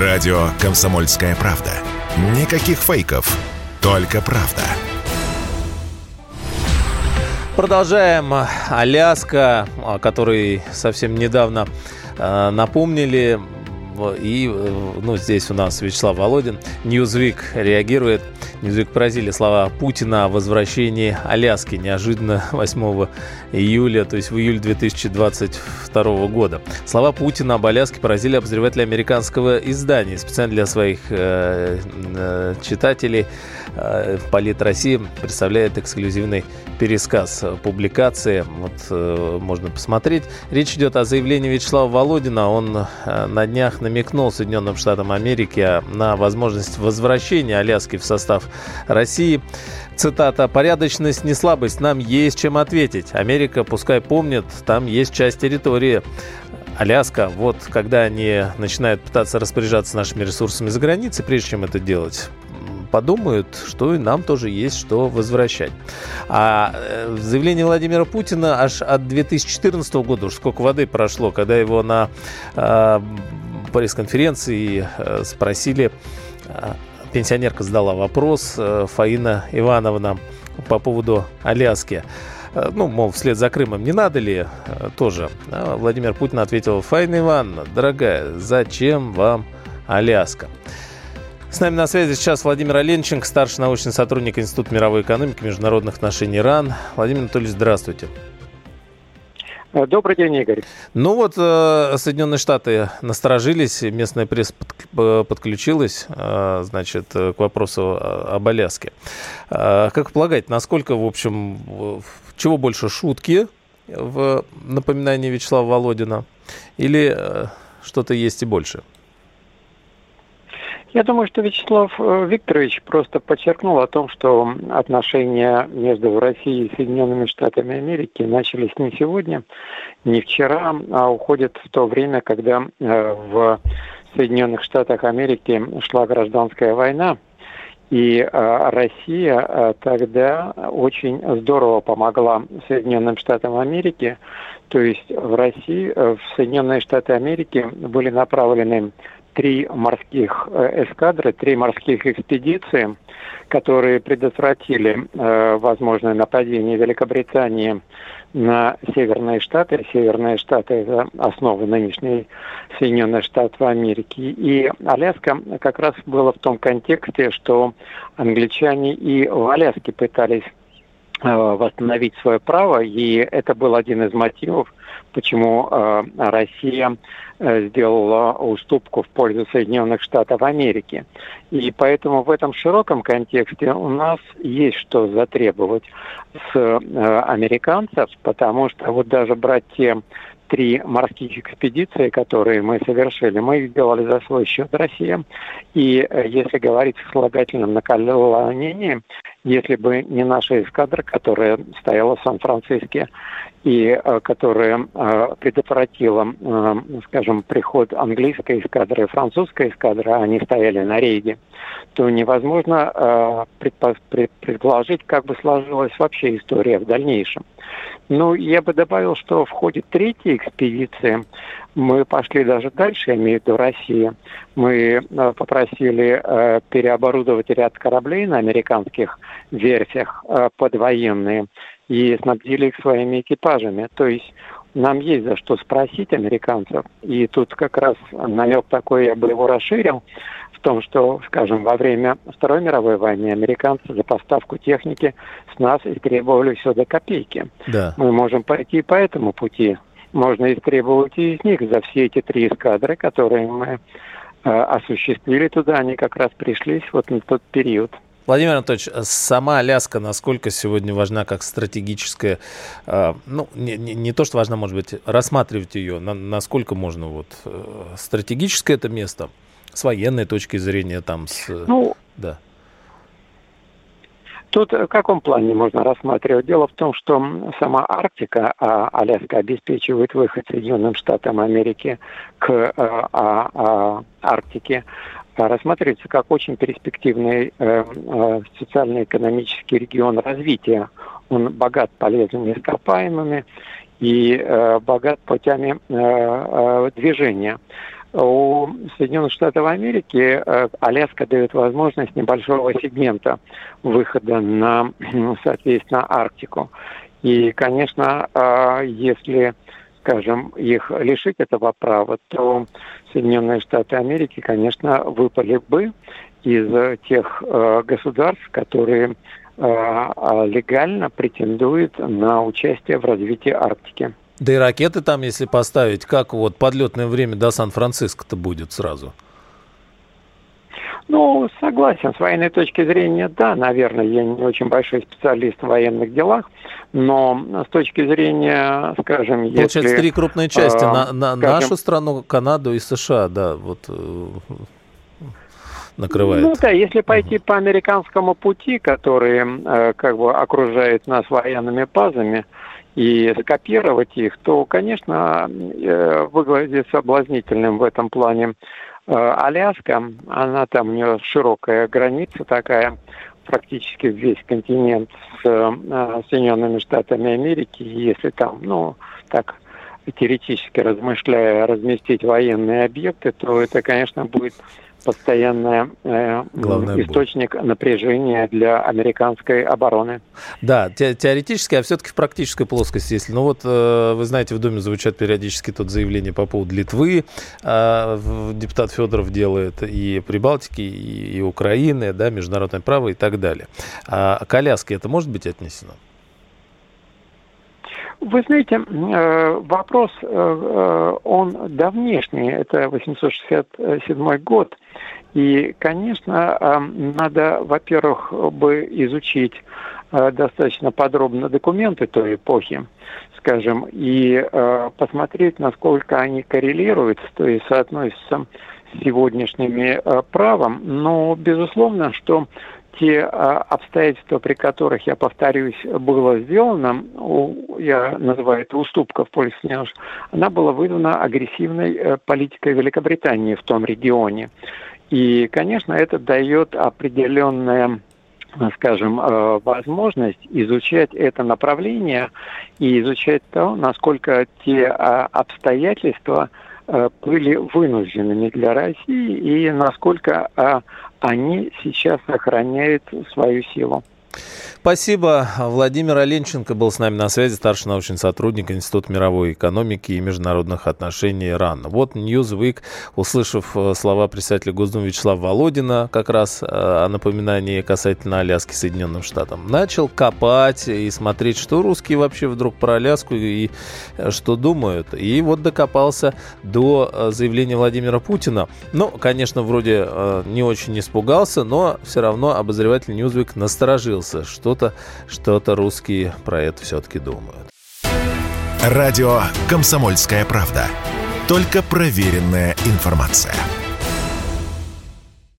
Радио «Комсомольская правда». Никаких фейков, только правда. Продолжаем. Аляска, о которой совсем недавно э, напомнили. И ну, здесь у нас Вячеслав Володин. Ньюзвик реагирует. Ньюзвик поразили слова Путина о возвращении Аляски неожиданно 8 июля, то есть в июле 2022 года. Слова Путина об Аляске поразили обозревателя американского издания. Специально для своих э, э, читателей э, Полит России представляет эксклюзивный пересказ публикации. Вот э, можно посмотреть. Речь идет о заявлении Вячеслава Володина. Он э, на днях намекнул Соединенным Штатам Америки на возможность возвращения Аляски в состав России. Цитата. «Порядочность не слабость. Нам есть чем ответить. Америка, пускай помнит, там есть часть территории. Аляска, вот когда они начинают пытаться распоряжаться нашими ресурсами за границей, прежде чем это делать, подумают, что и нам тоже есть что возвращать. А э, заявление Владимира Путина аж от 2014 года, уж сколько воды прошло, когда его на э, пресс-конференции э, спросили, э, пенсионерка задала вопрос, э, Фаина Ивановна, по поводу Аляски. Ну, мол, вслед за Крымом не надо ли тоже? А Владимир Путин ответил, Фаина Ивановна, дорогая, зачем вам Аляска? С нами на связи сейчас Владимир Оленченко, старший научный сотрудник Института мировой экономики и международных отношений РАН. Владимир Анатольевич, здравствуйте. Э, добрый день, Игорь. Ну вот э, Соединенные Штаты насторожились, местная пресса подключилась, э, значит, к вопросу об Аляске. Как полагаете, насколько, в общем, чего больше шутки в напоминании Вячеслава Володина или что-то есть и больше? Я думаю, что Вячеслав э, Викторович просто подчеркнул о том, что отношения между Россией и Соединенными Штатами Америки начались не сегодня, не вчера, а уходят в то время, когда э, в Соединенных Штатах Америки шла гражданская война, и э, Россия тогда очень здорово помогла Соединенным Штатам Америки. То есть в России, в Соединенные Штаты Америки были направлены три морских э, эскадры, три морских экспедиции, которые предотвратили э, возможное нападение Великобритании на Северные Штаты. Северные Штаты – это основа нынешней Соединенных Штатов Америки. И Аляска как раз была в том контексте, что англичане и в Аляске пытались э, восстановить свое право, и это был один из мотивов, почему э, Россия сделала уступку в пользу Соединенных Штатов Америки. И поэтому в этом широком контексте у нас есть что затребовать с э, американцев, потому что вот даже брать те три морских экспедиции, которые мы совершили, мы их сделали за свой счет Россия. И если говорить в слагательном наклонении, если бы не наша эскадра, которая стояла в Сан-Франциске и э, которая э, предотвратила, э, скажем, приход английской эскадры и французской эскадры, а они стояли на рейде, то невозможно предположить, как бы сложилась вообще история в дальнейшем. Ну, я бы добавил, что в ходе третьей экспедиции мы пошли даже дальше, я имею в виду Россия. Мы попросили переоборудовать ряд кораблей на американских верфях под военные и снабдили их своими экипажами. То есть нам есть за что спросить американцев. И тут как раз намек такой, я бы его расширил, в том, что, скажем, во время Второй мировой войны американцы за поставку техники с нас истребовали все до копейки. Да. Мы можем пойти по этому пути. Можно истребовать и из них за все эти три эскадры, которые мы э, осуществили туда, они как раз пришлись вот на тот период. Владимир Анатольевич, сама Аляска насколько сегодня важна как стратегическая, э, ну, не, не, не то, что важна, может быть, рассматривать ее, на, насколько можно вот э, стратегическое это место с военной точки зрения там, с... Ну, да. Тут в каком плане можно рассматривать? Дело в том, что сама Арктика, а Аляска обеспечивает выход Соединенным Штатам Америки к а, а, Арктике, рассматривается как очень перспективный э, э, социально-экономический регион развития. Он богат полезными ископаемыми и э, богат путями э, э, движения. у Соединенных Штатов Америки э, Аляска дает возможность небольшого сегмента выхода на, соответственно, Арктику. И, конечно, если скажем, их лишить этого права, то Соединенные Штаты Америки, конечно, выпали бы из тех э, государств, которые легально претендуют на участие в развитии Арктики. Да и ракеты там, если поставить, как вот подлетное время до Сан-Франциско-то будет сразу? Ну, согласен, с военной точки зрения, да, наверное, я не очень большой специалист в военных делах, но с точки зрения, скажем, если... Получается, три крупные части, э, на, на скажем, нашу страну, Канаду и США, да, вот э, накрывает. Ну да, если пойти по американскому пути, который э, как бы окружает нас военными базами, и скопировать их, то, конечно, э, выглядит соблазнительным в этом плане Аляска. Она там, у нее широкая граница такая, практически весь континент с э, Соединенными Штатами Америки. Если там, ну, так теоретически размышляя, разместить военные объекты, то это, конечно, будет постоянный э, источник боль. напряжения для американской обороны. Да, те, теоретически, а все-таки в практической плоскости, если, ну вот, э, вы знаете, в Думе звучат периодически тут заявления по поводу Литвы, э, депутат Федоров делает и Прибалтики, и, и Украины, да, международное право и так далее. А коляски это может быть отнесено? Вы знаете, э, вопрос, э, э, он давнешний, это 867 год. И, конечно, надо, во-первых, бы изучить достаточно подробно документы той эпохи, скажем, и посмотреть, насколько они коррелируют, то есть соотносятся с сегодняшними правом. Но, безусловно, что те а, обстоятельства, при которых, я повторюсь, было сделано, я называю это уступка в пользу Соединенных она была вызвана агрессивной э, политикой Великобритании в том регионе. И, конечно, это дает определенное скажем, э, возможность изучать это направление и изучать то, насколько те а, обстоятельства э, были вынужденными для России и насколько а, они сейчас сохраняют свою силу. Спасибо. Владимир Оленченко был с нами на связи, старший научный сотрудник Института мировой экономики и международных отношений РАН. Вот Newsweek, услышав э, слова председателя Госдумы Вячеслава Володина, как раз э, о напоминании касательно Аляски Соединенным Штатам, начал копать и смотреть, что русские вообще вдруг про Аляску и э, что думают. И вот докопался до заявления Владимира Путина. Ну, конечно, вроде не очень испугался, но все равно обозреватель Newsweek насторожился, что что-то, что-то русские про это все-таки думают. Радио «Комсомольская правда». Только проверенная информация.